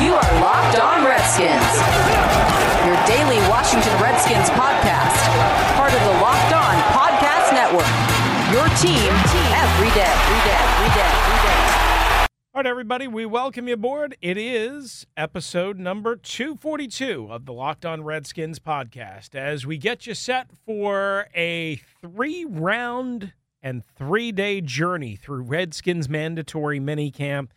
You are Locked On Redskins, your daily Washington Redskins podcast, part of the Locked On Podcast Network. Your team every day, every day, every day, every day. All right, everybody, we welcome you aboard. It is episode number 242 of the Locked On Redskins podcast as we get you set for a three round and three day journey through Redskins mandatory minicamp,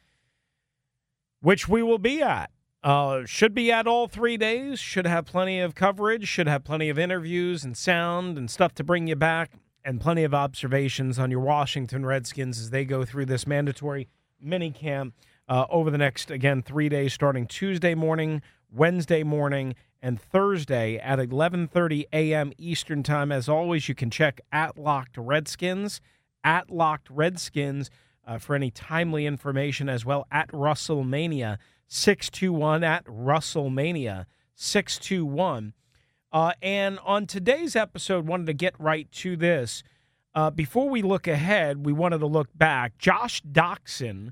which we will be at. Uh, should be at all three days, should have plenty of coverage, should have plenty of interviews and sound and stuff to bring you back and plenty of observations on your Washington Redskins as they go through this mandatory mini camp uh, over the next, again, three days, starting Tuesday morning, Wednesday morning, and Thursday at 11:30 a.m. Eastern Time. As always, you can check at Locked Redskins, at Locked Redskins uh, for any timely information as well. At Russellmania 621 at Russellmania 621 uh, and on today's episode, wanted to get right to this. Uh, before we look ahead, we wanted to look back. Josh Doctson,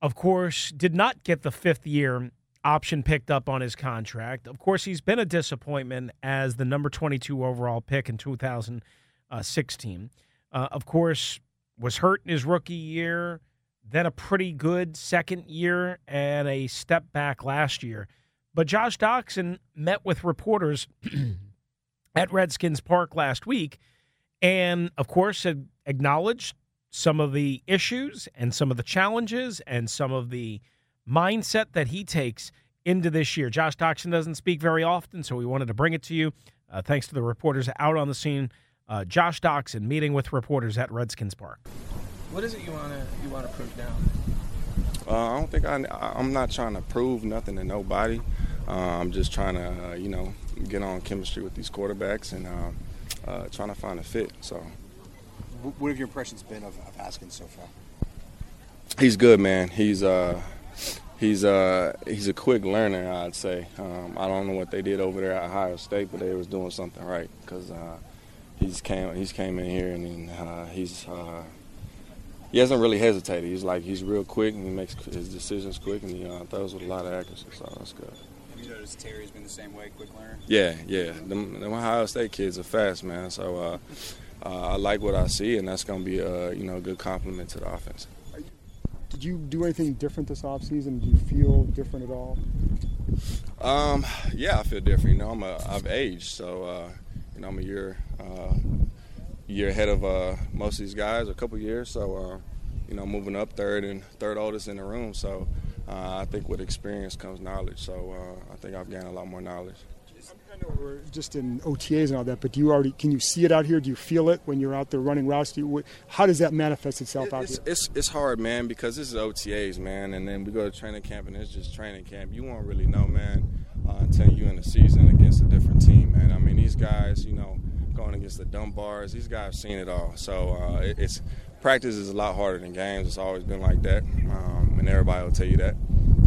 of course, did not get the fifth year option picked up on his contract. Of course, he's been a disappointment as the number 22 overall pick in 2016. Uh, of course, was hurt in his rookie year, then a pretty good second year, and a step back last year. But Josh Doctson met with reporters at Redskins Park last week and, of course, had acknowledged some of the issues and some of the challenges and some of the mindset that he takes into this year. Josh Doctson doesn't speak very often, so we wanted to bring it to you. Uh, thanks to the reporters out on the scene. Uh, Josh Doctson meeting with reporters at Redskins Park. What is it you want to you want to prove now? Uh, I don't think I, I'm not trying to prove nothing to nobody. Uh, I'm just trying to, uh, you know, get on chemistry with these quarterbacks and uh, uh, trying to find a fit. So, what have your impressions been of, of Haskins so far? He's good, man. He's uh, he's uh, he's a quick learner, I'd say. Um, I don't know what they did over there at Ohio State, but they was doing something right because uh, he's came he's came in here and uh, he's uh, he hasn't really hesitated. He's like he's real quick and he makes his decisions quick and he uh, throws with a lot of accuracy. So that's good. Have you noticed Terry's been the same way, quick learner? Yeah, yeah. Them, them Ohio State kids are fast, man. So uh, uh, I like what I see, and that's going to be a you know a good complement to the offense. Did you do anything different this offseason? Do you feel different at all? Um, yeah, I feel different. You know, I'm a, I've aged, so uh, you know I'm a year uh, year ahead of uh, most of these guys, a couple years. So uh, you know, moving up third and third oldest in the room. So uh, I think with experience comes knowledge. So uh, I think I've gained a lot more knowledge. I know we're just in OTAs and all that, but do you already can you see it out here? Do you feel it when you're out there running routes? Do you, how does that manifest itself it, out it's, here? It's it's hard, man, because this is OTAs, man, and then we go to training camp and it's just training camp. You won't really know, man, uh, until you in the season against a different team, man. I mean, these guys, you know, going against the Dunbars, these guys have seen it all. So uh, it, it's practice is a lot harder than games. It's always been like that, um, and everybody will tell you that.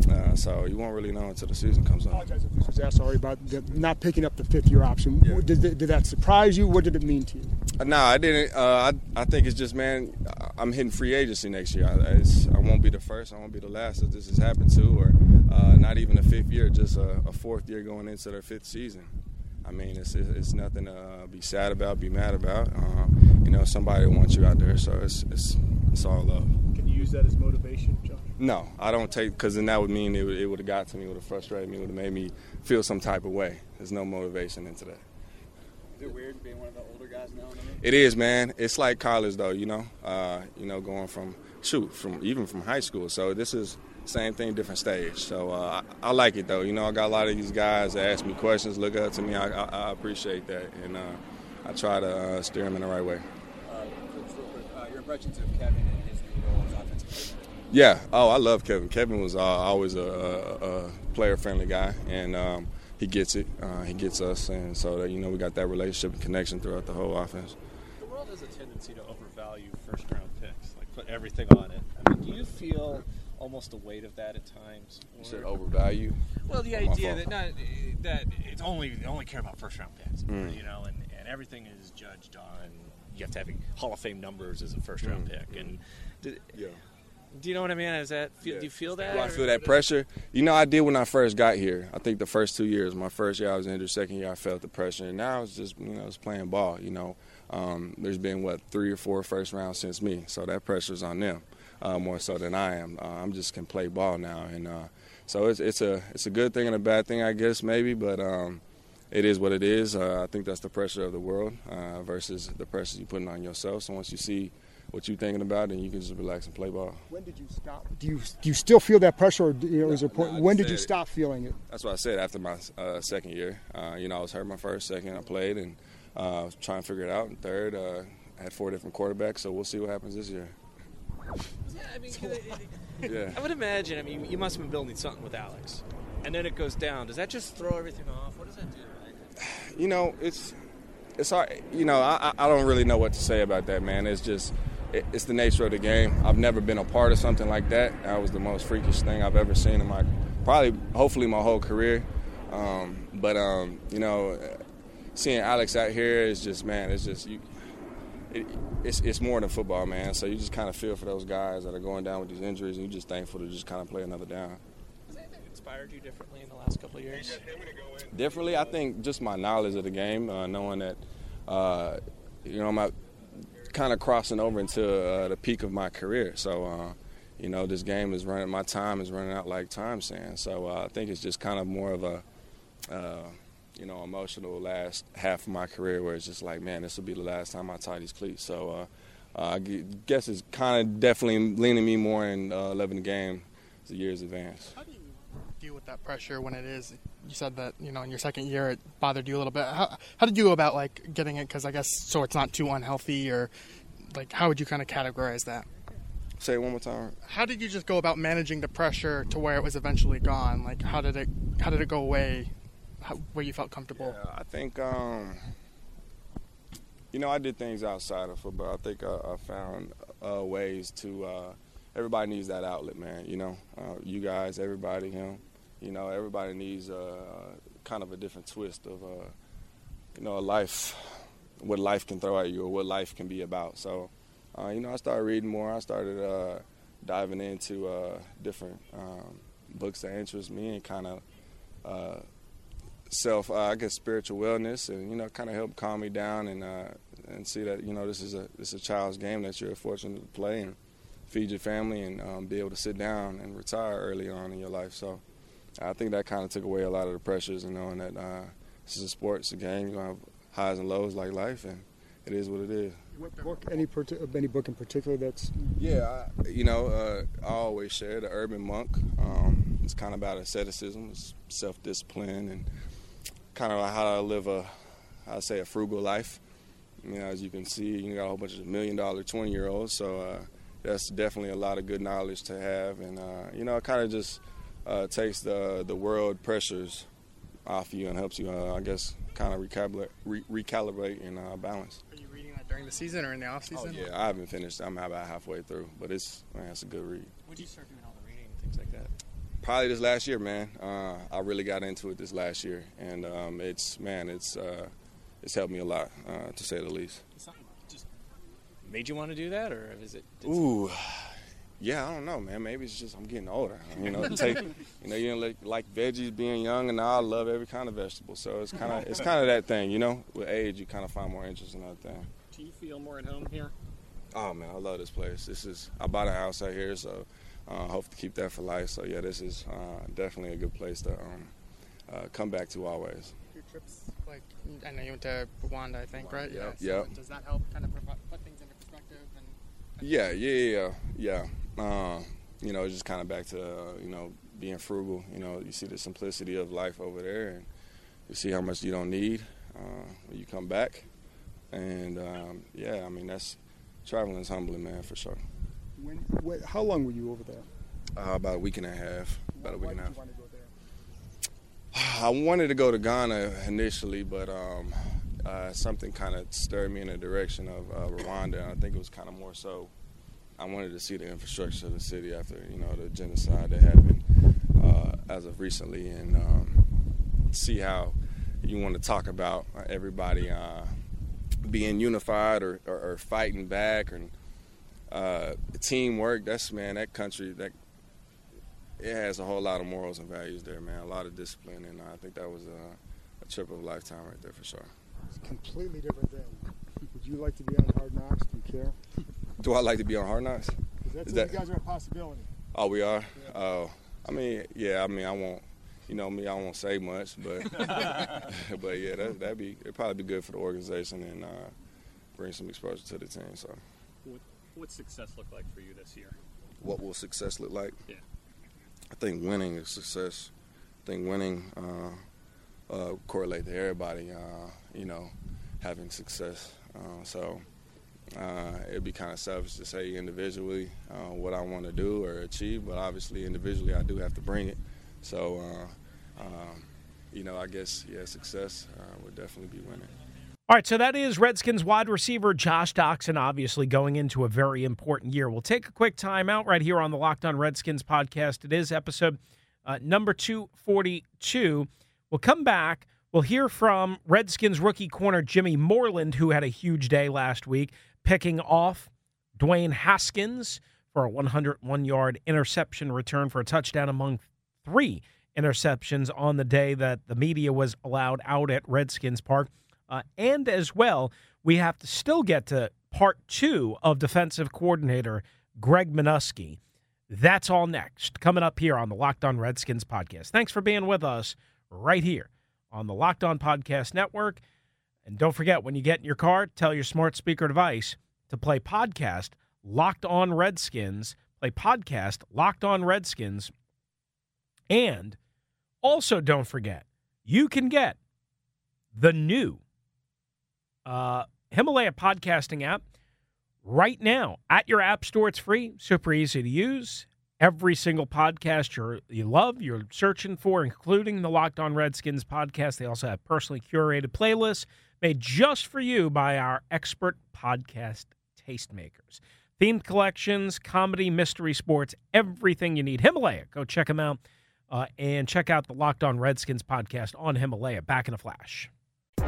Uh, so you won't really know until the season comes up. I apologize if this was asked already about the, not picking up the fifth year option. Yeah. Did, did that surprise you? What did it mean to you? Uh, no, I didn't. Uh, I, I think it's just, man, I'm hitting free agency next year. I, I won't be the first. I won't be the last that this has happened to, or uh, not even a fifth year, just a, a, fourth year going into their fifth season. I mean, it's, it's nothing to uh, be sad about, be mad about. Uh, you know, somebody wants you out there, so it's, it's, it's all love. Can you use that as motivation, John? No, I don't take because then that would mean it, it would have got to me, would have frustrated me, would have made me feel some type of way. There's no motivation into that. Is it weird being one of the older guys now? It is, man. It's like college, though. You know, uh, you know, going from shoot from even from high school. So this is same thing, different stage. So uh, I, I, like it though. You know, I got a lot of these guys that ask me questions, look up to me. I, I, I appreciate that, and uh, I try to uh, steer them in the right way. Uh, your impressions of Kevin and his new role as offensive Yeah. Oh, I love Kevin. Kevin was uh, always a, a, a player-friendly guy, and um, he gets it. Uh, he gets us, and so that, you know we got that relationship and connection throughout the whole offense. The world has a tendency to overvalue first round picks, like put everything on it. I mean, do you feel almost the weight of that at times? You said overvalue. Well, the idea that not that it's only they only care about first round picks, Mm. you know, and, and everything is judged on. You have to have Hall of Fame numbers as a first round Mm. pick, and do, Yeah. do you know what I mean? Is that feel, do you feel that? Do I feel that pressure? You know, I did when I first got here. I think the first two years, my first year I was injured, second year I felt the pressure, and now it's just you know it's playing ball. You know, um, there's been what three or four first rounds since me, so that pressure's on them uh, more so than I am. Uh, I'm just can play ball now, and uh, so it's it's a it's a good thing and a bad thing, I guess maybe, but. Um, it is what it is. Uh, I think that's the pressure of the world uh, versus the pressure you're putting on yourself. So once you see what you're thinking about, then you can just relax and play ball. When did you stop? Do you do you still feel that pressure, or you know, is point? no, when did you it. stop feeling it? That's what I said after my uh, second year. Uh, you know, I was hurt my first, second, I played, and uh, trying to figure it out. And third, uh, I had four different quarterbacks, so we'll see what happens this year. Yeah, I mean, 'cause it- it- Yeah. I would imagine. I mean, you must have been building something with Alex, and then it goes down. Does that just throw everything off? What does that do? You know, it's it's hard. You know, I, I I don't really know what to say about that, man. It's just it's the nature of the game. I've never been a part of something like that. That was the most freakish thing I've ever seen in my probably, hopefully, my whole career. Um, but um, you know, seeing Alex out here is just man. It's just you. It, it's it's more than football, man. So you just kind of feel for those guys that are going down with these injuries, and you're just thankful to just kind of play another down. Has anything inspired you differently in the last couple of years? differently. I think just my knowledge of the game, uh, knowing that, uh, you know, I'm kind of crossing over into uh, the peak of my career. So, uh, you know, this game is running. My time is running out like time sand. So uh, I think it's just kind of more of a, uh, you know, emotional last half of my career where it's just like, man, this will be the last time I tie these cleats. So. Uh, uh, I guess it's kind of definitely leaning me more in uh, loving the game as the years advance. How do you deal with that pressure when it is? You said that you know in your second year it bothered you a little bit. How, how did you go about like getting it? Because I guess so it's not too unhealthy, or like how would you kind of categorize that? Say it one more time. How did you just go about managing the pressure to where it was eventually gone? Like how did it how did it go away? How, where you felt comfortable? Yeah, I think, um, you know, I did things outside of football. I think I, I found uh, ways to. Uh, everybody needs that outlet, man. You know, uh, you guys, everybody, him. You know, everybody needs uh, kind of a different twist of, uh, you know, a life, what life can throw at you or what life can be about. So, uh, you know, I started reading more. I started uh, diving into uh, different um, books that interest me and kind of uh, self, uh, I guess, spiritual wellness, and you know, kind of help calm me down and uh, and see that you know this is a this is a child's game that you're fortunate to play and feed your family and um, be able to sit down and retire early on in your life. So I think that kind of took away a lot of the pressures and knowing that uh, this is a sport, it's a game. You're gonna have highs and lows like life, and it is what it is. What book? Any any book in particular that's Yeah, I, you know, uh, I always share the Urban Monk. Um, it's kind of about asceticism, it's self-discipline, and kind of how to live a, I say, a frugal life. You know, as you can see, you got a whole bunch of million-dollar twenty-year-olds, so uh, that's definitely a lot of good knowledge to have, and uh, you know, it kind of just uh, takes the the world pressures off you and helps you, uh, I guess, kind of recalibrate, re- recalibrate and uh, balance. Are you reading that during the season or in the off season? Oh season? yeah, I haven't finished. I'm about halfway through, but it's man, it's a good read. When did you start doing all the reading and things like that? Probably this last year, man. Uh, I really got into it this last year, and um, it's man, it's uh, it's helped me a lot, uh, to say the least. Something just made you want to do that, or is it? Ooh, yeah, I don't know, man. Maybe it's just I'm getting older. You know, take, you know, you know, like, like veggies being young, and now I love every kind of vegetable. So it's kind of it's kind of that thing, you know. With age, you kind of find more interest in other things. Do you feel more at home here? Oh man, I love this place. This is I bought a house out here, so uh, hope to keep that for life. So yeah, this is uh, definitely a good place to um, uh, come back to always. Your trips, like I know you went to Rwanda, I think, right? Yep, So yep. Does that help kind of put things into perspective? And Yeah, yeah, yeah, yeah. Uh, you know, just kind of back to uh, you know being frugal. You know, you see the simplicity of life over there, and you see how much you don't need uh, when you come back. And um, yeah, I mean that's traveling is humbling, man, for sure. When, when, how long were you over there? Uh, about a week and a half. About a week and a half. you want to go there? I wanted to go to Ghana initially, but um, uh, something kind of stirred me in the direction of uh, Rwanda. And I think it was kind of more so I wanted to see the infrastructure of the city after you know the genocide that happened uh, as of recently, and um, see how you want to talk about everybody uh, being unified or, or, or, fighting back and uh, teamwork. That's man, that country that it has a whole lot of morals and values there, man. A lot of discipline, and I think that was a, a trip of a lifetime right there for sure. It's completely different thing. Would you like to be on Hard Knocks? Do you care? Do I like to be on Hard Knocks? Is that, you guys are a possibility. Oh, we are. Oh, yeah. I mean, yeah. I mean, I won't. You know me, I won't say much, but but yeah, that that'd be it'd probably be good for the organization and uh, bring some exposure to the team. So, what success look like for you this year? What will success look like? Yeah. I think winning is success. I think winning uh, uh, correlate to everybody. Uh, you know, having success. Uh, so uh, it'd be kind of selfish to say individually uh, what I want to do or achieve, but obviously individually I do have to bring it. So, um, you know, I guess yeah, success would definitely be winning. All right, so that is Redskins wide receiver Josh Doctson, obviously going into a very important year. We'll take a quick timeout right here on the Locked On Redskins podcast. It is episode uh, number 242. We'll come back. We'll hear from Redskins rookie corner Jimmy Moreland, who had a huge day last week, picking off Dwayne Haskins for a 101 yard interception return for a touchdown among three interceptions on the day that the media was allowed out at Redskins Park. Uh, and as well, we have to still get to part two of defensive coordinator Greg Manusky. That's all next, coming up here on the Locked On Redskins podcast. Thanks for being with us right here on the Locked On Podcast Network. And don't forget, when you get in your car, tell your smart speaker device to play podcast Locked On Redskins. Play podcast Locked On Redskins. And also, don't forget, you can get the new uh, Himalaya podcasting app right now at your app store. It's free, super easy to use. Every single podcast you you love, you're searching for, including the Locked On Redskins podcast. They also have personally curated playlists made just for you by our expert podcast tastemakers. Themed collections, comedy, mystery, sports, everything you need. Himalaya, go check them out. Uh, and check out the Locked On Redskins podcast on Himalaya. Back in a flash.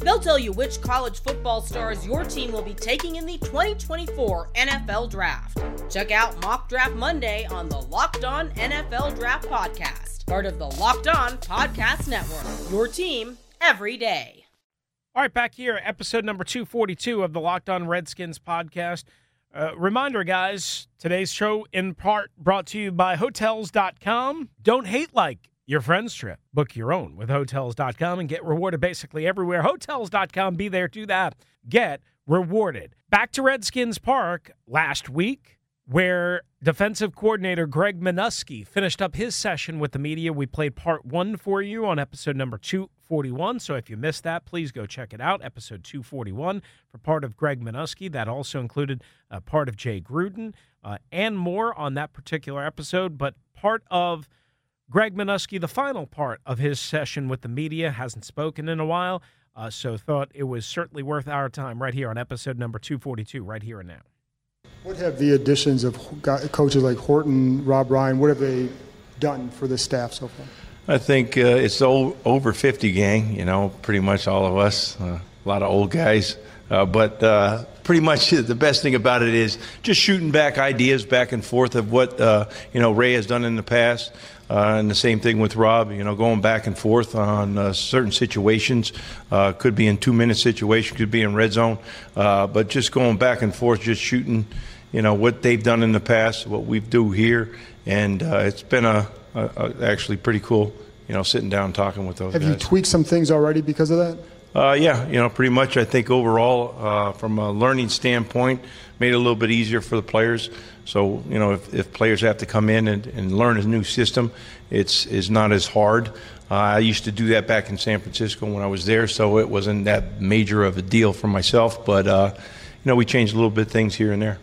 They'll tell you which college football stars your team will be taking in the 2024 NFL Draft. Check out Mock Draft Monday on the Locked On NFL Draft Podcast part of the Locked On Podcast Network. Your team every day. All right, back here, episode number 242 of the Locked On Redskins podcast. Uh, reminder, guys, today's show in part brought to you by Hotels.com. Don't hate like your friend's trip. Book your own with Hotels.com and get rewarded basically everywhere. Hotels.com, be there, do that, get rewarded. Back to Redskins Park last week where defensive coordinator Greg Manusky finished up his session with the media. We played part one for you on episode number 241. So if you missed that, please go check it out. Episode 241 for part of Greg Manusky. That also included a part of Jay Gruden uh, and more on that particular episode. But part of Greg Manusky, the final part of his session with the media, hasn't spoken in a while. Uh, so thought it was certainly worth our time right here on episode number 242, right here and now. What have the additions of coaches like Horton, Rob Ryan, what have they done for the staff so far? I think uh, it's over 50 gang, you know, pretty much all of us, uh, a lot of old guys. Uh, but uh, pretty much the best thing about it is just shooting back ideas back and forth of what, uh, you know, Ray has done in the past. Uh, and the same thing with Rob, you know, going back and forth on certain situations. could be in two minute situation, could be in red zone. but just going back and forth, just shooting – you know what they've done in the past, what we do here, and uh, it's been a, a, a, actually pretty cool. You know, sitting down talking with those. Have guys. you tweaked some things already because of that? Uh, yeah, you know, pretty much. I think overall, uh, from a learning standpoint, made it a little bit easier for the players. So, you know, if, if players have to come in and, and learn a new system, it's is not as hard. Uh, I used to do that back in San Francisco when I was there, so it wasn't that major of a deal for myself. But uh, you know, we changed a little bit things here and there.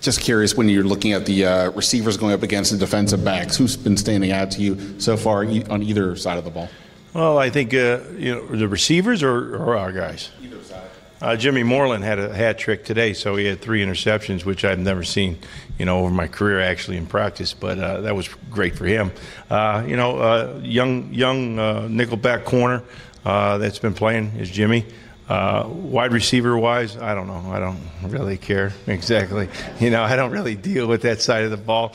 Just curious, when you're looking at the uh, receivers going up against the defensive backs, who's been standing out to you so far on either side of the ball? Well, I think uh, you know the receivers or, or our guys. Either side. Uh, Jimmy Moreland had a hat trick today, so he had three interceptions, which I've never seen, you know, over my career actually in practice. But uh, that was great for him. Uh, you know, uh, young young uh, nickelback corner uh, that's been playing is Jimmy. Uh, wide receiver wise, I don't know. I don't really care exactly. You know, I don't really deal with that side of the ball.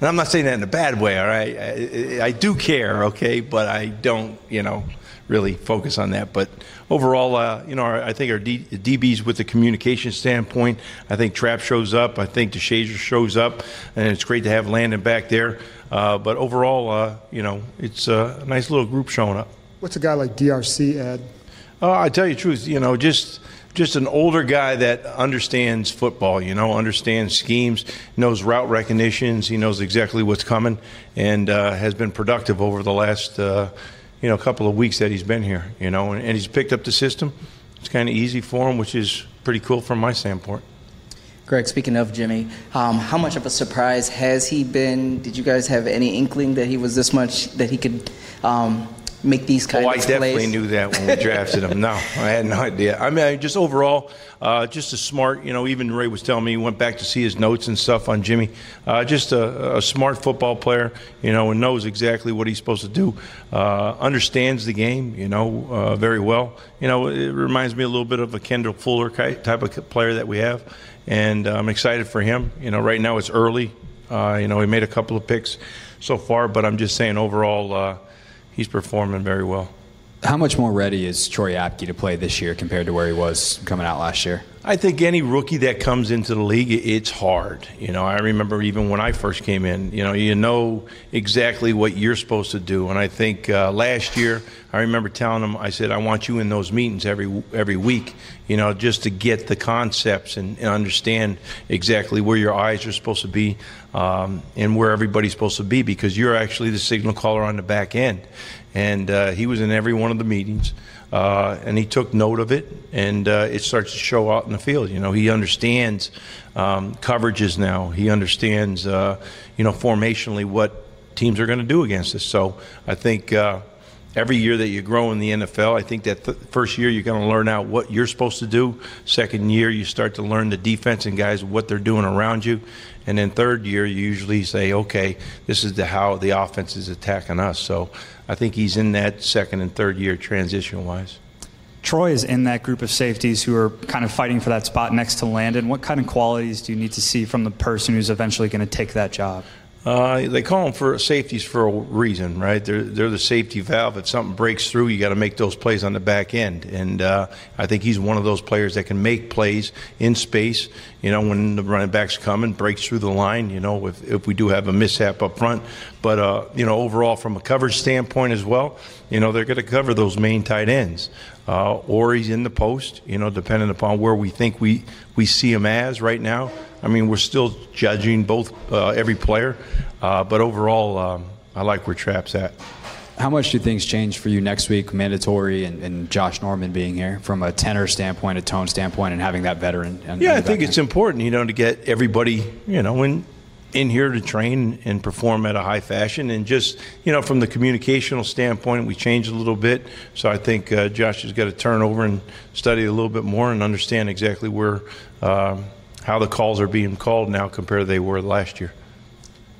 And I'm not saying that in a bad way, all right? I, I do care, okay, but I don't, you know, really focus on that. But overall, uh, you know, our, I think our D, DBs with the communication standpoint, I think Trap shows up. I think Deshazor shows up, and it's great to have Landon back there. Uh, but overall, uh, you know, it's a nice little group showing up. What's a guy like DRC add? Uh, I tell you the truth, you know, just just an older guy that understands football, you know, understands schemes, knows route recognitions, he knows exactly what's coming, and uh, has been productive over the last, uh, you know, couple of weeks that he's been here, you know, and, and he's picked up the system. It's kind of easy for him, which is pretty cool from my standpoint. Greg, speaking of Jimmy, um, how much of a surprise has he been? Did you guys have any inkling that he was this much that he could um, make these kind oh, of I definitely plays? knew that when we drafted him. No, I had no idea. I mean, just overall, uh, just a smart. You know, even Ray was telling me he went back to see his notes and stuff on Jimmy. Uh, just a, a smart football player. You know, and knows exactly what he's supposed to do. Uh, understands the game. You know, uh, very well. You know, it reminds me a little bit of a Kendall Fuller type of player that we have, and I'm excited for him. You know, right now it's early. Uh, you know, he made a couple of picks so far, but I'm just saying overall. He's performing very well. How much more ready is Troy Apke to play this year compared to where he was coming out last year? I think any rookie that comes into the league, it's hard. You know, I remember even when I first came in, you know, you know exactly what you're supposed to do. And I think uh, last year, I remember telling them, I said, I want you in those meetings every every week, you know, just to get the concepts and, and understand exactly where your eyes are supposed to be um, and where everybody's supposed to be because you're actually the signal caller on the back end. And uh, he was in every one of the meetings. Uh, and he took note of it, and uh, it starts to show out in the field. You know, he understands um, coverages now. He understands, uh, you know, formationally what teams are going to do against us. So I think uh, every year that you grow in the NFL, I think that th- first year you're going to learn out what you're supposed to do. Second year, you start to learn the defense and guys what they're doing around you. And then third year, you usually say, okay, this is the how the offense is attacking us. So I think he's in that second and third year transition wise. Troy is in that group of safeties who are kind of fighting for that spot next to Landon. What kind of qualities do you need to see from the person who's eventually going to take that job? Uh, they call them for safeties for a reason, right? They're they're the safety valve. If something breaks through, you got to make those plays on the back end, and uh, I think he's one of those players that can make plays in space. You know, when the running back's come and breaks through the line. You know, if if we do have a mishap up front, but uh, you know, overall from a coverage standpoint as well, you know, they're going to cover those main tight ends. Uh, or he's in the post, you know, depending upon where we think we, we see him as right now. I mean, we're still judging both uh, every player, uh, but overall, um, I like where Trap's at. How much do things change for you next week, mandatory, and, and Josh Norman being here from a tenor standpoint, a tone standpoint, and having that veteran? on- Yeah, I think it's important, you know, to get everybody, you know, in in here to train and perform at a high fashion, and just you know, from the communicational standpoint, we changed a little bit. So I think uh, Josh has got to turn over and study a little bit more and understand exactly where um, how the calls are being called now compared to they were last year.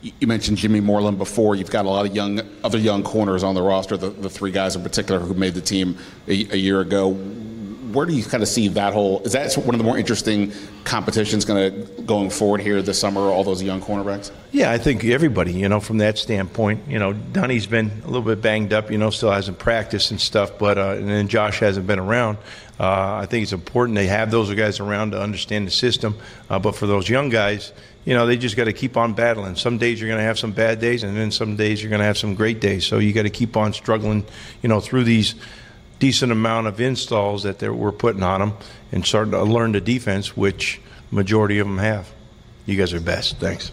You mentioned Jimmy Moreland before. You've got a lot of young, other young corners on the roster. The, the three guys in particular who made the team a, a year ago. Where do you kind of see that whole? Is that one of the more interesting competitions going to going forward here this summer? All those young cornerbacks. Yeah, I think everybody, you know, from that standpoint, you know, Dunny's been a little bit banged up, you know, still hasn't practiced and stuff, but uh, and then Josh hasn't been around. Uh, I think it's important they have those guys around to understand the system. Uh, but for those young guys, you know, they just got to keep on battling. Some days you're going to have some bad days, and then some days you're going to have some great days. So you got to keep on struggling, you know, through these decent amount of installs that we're putting on them and starting to learn the defense, which majority of them have. You guys are best. Thanks.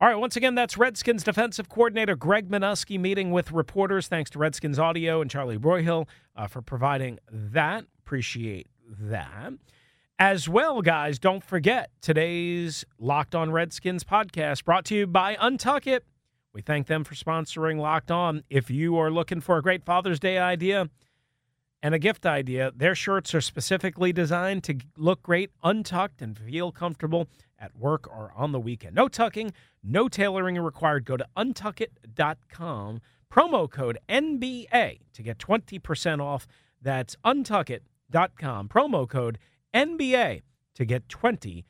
All right, once again, that's Redskins defensive coordinator Greg Manusky meeting with reporters. Thanks to Redskins Audio and Charlie Broyhill uh, for providing that. Appreciate that. As well, guys, don't forget today's Locked On Redskins podcast brought to you by Untuck It. We thank them for sponsoring Locked On. If you are looking for a great Father's Day idea and a gift idea, their shirts are specifically designed to look great, untucked, and feel comfortable at work or on the weekend. No tucking, no tailoring required. Go to untuckit.com, promo code NBA to get 20% off. That's untuckit.com, promo code NBA to get 20%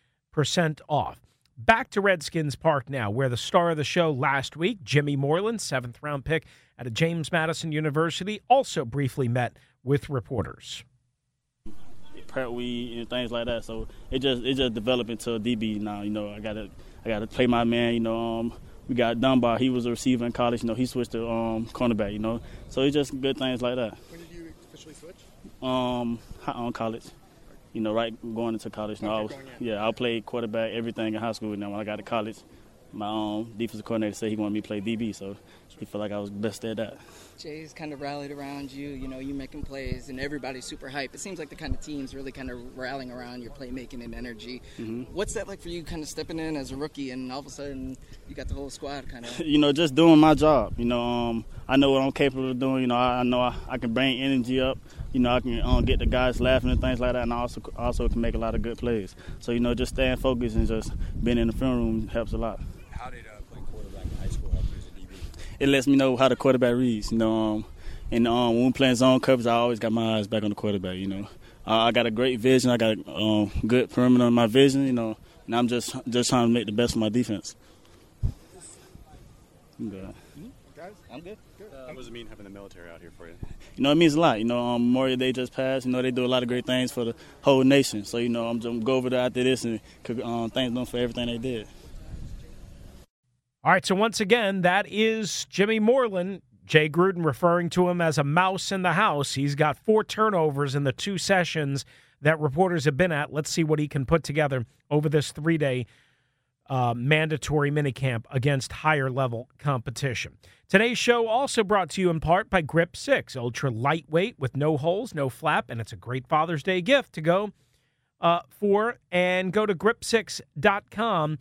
off. Back to Redskins Park now, where the star of the show last week, Jimmy Moreland, seventh round pick at a James Madison University, also briefly met with reporters. Prep week and things like that. So it just it just developed into a DB now. You know, I gotta I gotta play my man. You know, um, we got Dunbar. He was a receiver in college. You know, he switched to um, cornerback. You know, so it's just good things like that. When did you officially switch? Um, on college. You know, right going into college. You know, I was, yeah, I played quarterback everything in high school. Now when I got to college, my um, defensive coordinator said he wanted me to play DB, so he felt like I was best at that. Jay's kind of rallied around you. You know, you making plays, and everybody's super hype. It seems like the kind of team's really kind of rallying around your playmaking and energy. Mm-hmm. What's that like for you, kind of stepping in as a rookie, and all of a sudden you got the whole squad kind of? you know, just doing my job. You know, um, I know what I'm capable of doing. You know, I, I know I, I, can bring energy up. You know, I can um, get the guys laughing and things like that, and I also also can make a lot of good plays. So you know, just staying focused and just being in the film room helps a lot. How did uh, playing quarterback in high school help you as a DB? It lets me know how the quarterback reads. You know. Um, and um, when we playing zone coverage, I always got my eyes back on the quarterback. You know, uh, I got a great vision. I got um, good perimeter in my vision. You know, and I'm just just trying to make the best of my defense. I'm good. Guys, I'm good. Uh, what does it mean having the military out here for you? You know, it means a lot. You know, um, Memorial Day just passed. You know, they do a lot of great things for the whole nation. So, you know, I'm just going to go over there after this and um, thank them for everything they did. All right, so once again, that is Jimmy Moreland Jay Gruden referring to him as a mouse in the house. He's got four turnovers in the two sessions that reporters have been at. Let's see what he can put together over this three day uh, mandatory minicamp against higher level competition. Today's show also brought to you in part by Grip 6, ultra lightweight with no holes, no flap, and it's a great Father's Day gift to go uh, for. And go to grip6.com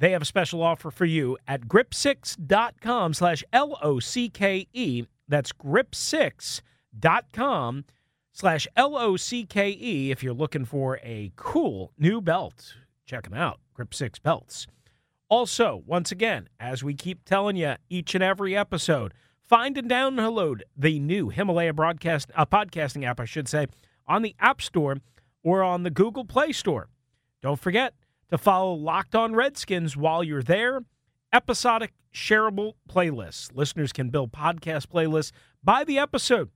they have a special offer for you at grip6.com slash L-O-C-K-E. That's grip6.com slash L-O-C-K-E if you're looking for a cool new belt. Check them out, Grip 6 belts. Also, once again, as we keep telling you each and every episode, find and download the new Himalaya broadcast uh, podcasting app, I should say, on the App Store or on the Google Play Store. Don't forget, to follow Locked On Redskins while you're there. Episodic shareable playlists. Listeners can build podcast playlists by the episode,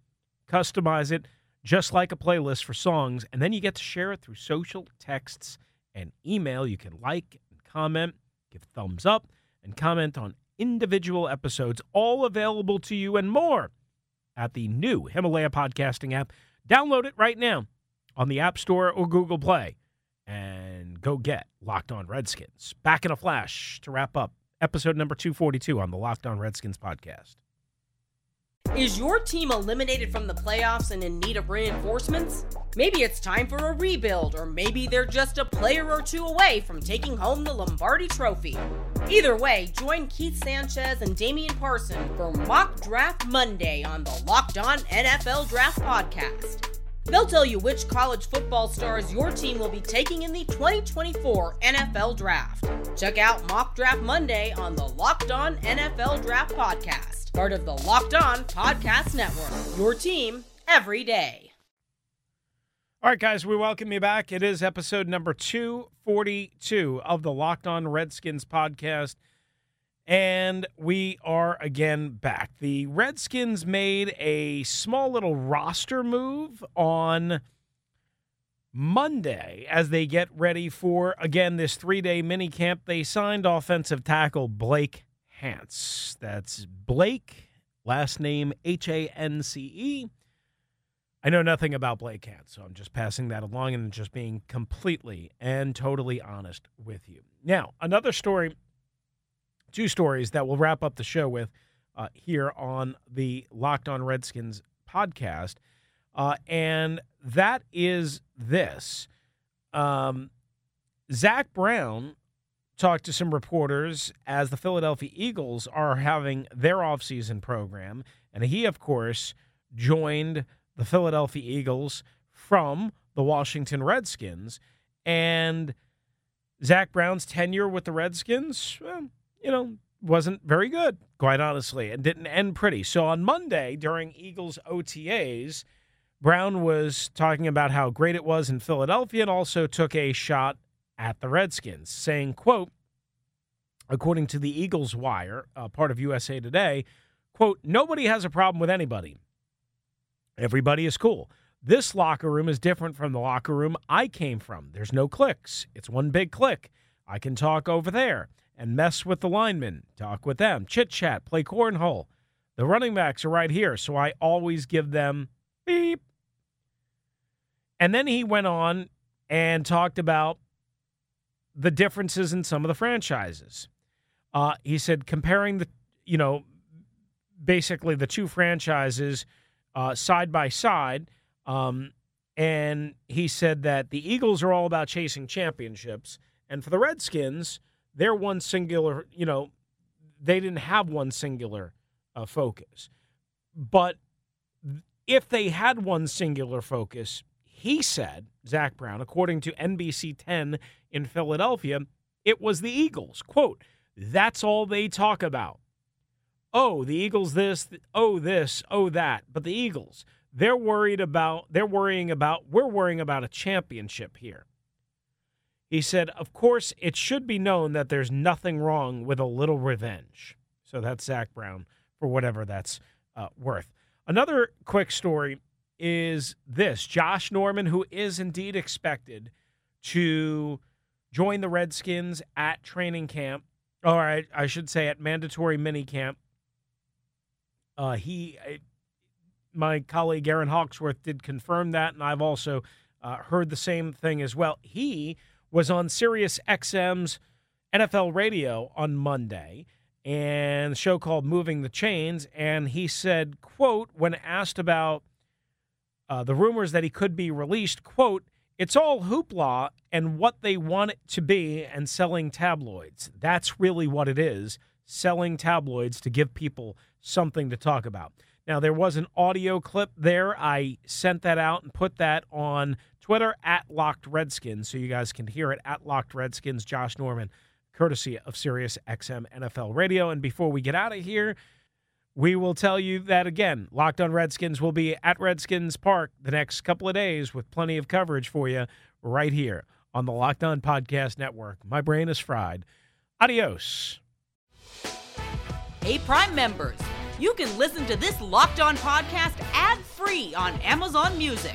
customize it just like a playlist for songs, and then you get to share it through social texts and email. You can like and comment, give thumbs up, and comment on individual episodes, all available to you and more at the new Himalaya podcasting app. Download it right now on the App Store or Google Play and go get Locked On Redskins. Back in a flash to wrap up episode number 242 on the Locked On Redskins podcast. Is your team eliminated from the playoffs and in need of reinforcements? Maybe it's time for a rebuild, or maybe they're just a player or two away from taking home the Lombardi Trophy. Either way, join Keith Sanchez and Damian Parson for Mock Draft Monday on the Locked On NFL Draft Podcast. They'll tell you which college football stars your team will be taking in the 2024 NFL Draft. Check out Mock Draft Monday on the Locked On NFL Draft Podcast, part of the Locked On Podcast Network. Your team every day. All right, guys, we welcome you back. It is episode number 242 of the Locked On Redskins podcast. And we are again back. The Redskins made a small little roster move on Monday as they get ready for, again, this three day mini camp. They signed offensive tackle Blake Hance. That's Blake, last name H A N C E. I know nothing about Blake Hance, so I'm just passing that along and just being completely and totally honest with you. Now, another story, two stories that we'll wrap up the show with uh, here on the Locked On Redskins podcast. Uh, and that is this. Um, Zach Brown talked to some reporters as the Philadelphia Eagles are having their offseason program. And he, of course, joined the Philadelphia Eagles from the Washington Redskins. And Zach Brown's tenure with the Redskins, well, you know, wasn't very good, quite honestly, and didn't end pretty. So on Monday during Eagles OTAs, Brown was talking about how great it was in Philadelphia and also took a shot at the Redskins, saying, quote, according to the Eagles Wire, uh, part of USA Today, quote, nobody has a problem with anybody. Everybody is cool. This locker room is different from the locker room I came from. There's no clicks. It's one big click. I can talk over there and mess with the linemen, talk with them, chit chat, play cornhole. The running backs are right here, so I always give them beep. And then he went on and talked about the differences in some of the franchises. Uh, he said comparing the, you know, basically the two franchises uh, side by side. Um, and he said that the Eagles are all about chasing championships. And for the Redskins, they're one singular, you know, they didn't have one singular uh, focus. But if they had one singular focus, he said, Zach Brown, according to NBC 10 in Philadelphia, it was the Eagles. Quote, that's all they talk about. Oh, the Eagles this, oh, this, oh, that. But the Eagles, they're worried about, they're worrying about, we're worrying about a championship here. He said, Of course, it should be known that there's nothing wrong with a little revenge. So that's Zach Brown for whatever that's uh, worth. Another quick story is this Josh Norman, who is indeed expected to join the Redskins at training camp, or I, I should say at mandatory mini camp. Uh, he, my colleague Aaron Hawksworth did confirm that, and I've also uh, heard the same thing as well. He was on Sirius XM's NFL radio on Monday and the show called Moving the Chains. And he said, quote, when asked about uh, the rumors that he could be released, quote, it's all hoopla and what they want it to be and selling tabloids. That's really what it is selling tabloids to give people something to talk about. Now, there was an audio clip there. I sent that out and put that on Twitter at Locked Redskins, so you guys can hear it at Locked Redskins. Josh Norman, courtesy of Sirius XM NFL Radio. And before we get out of here, we will tell you that again, Locked on Redskins will be at Redskins Park the next couple of days with plenty of coverage for you right here on the Locked On Podcast Network. My brain is fried. Adios. Hey, Prime members, you can listen to this Locked On podcast ad free on Amazon Music.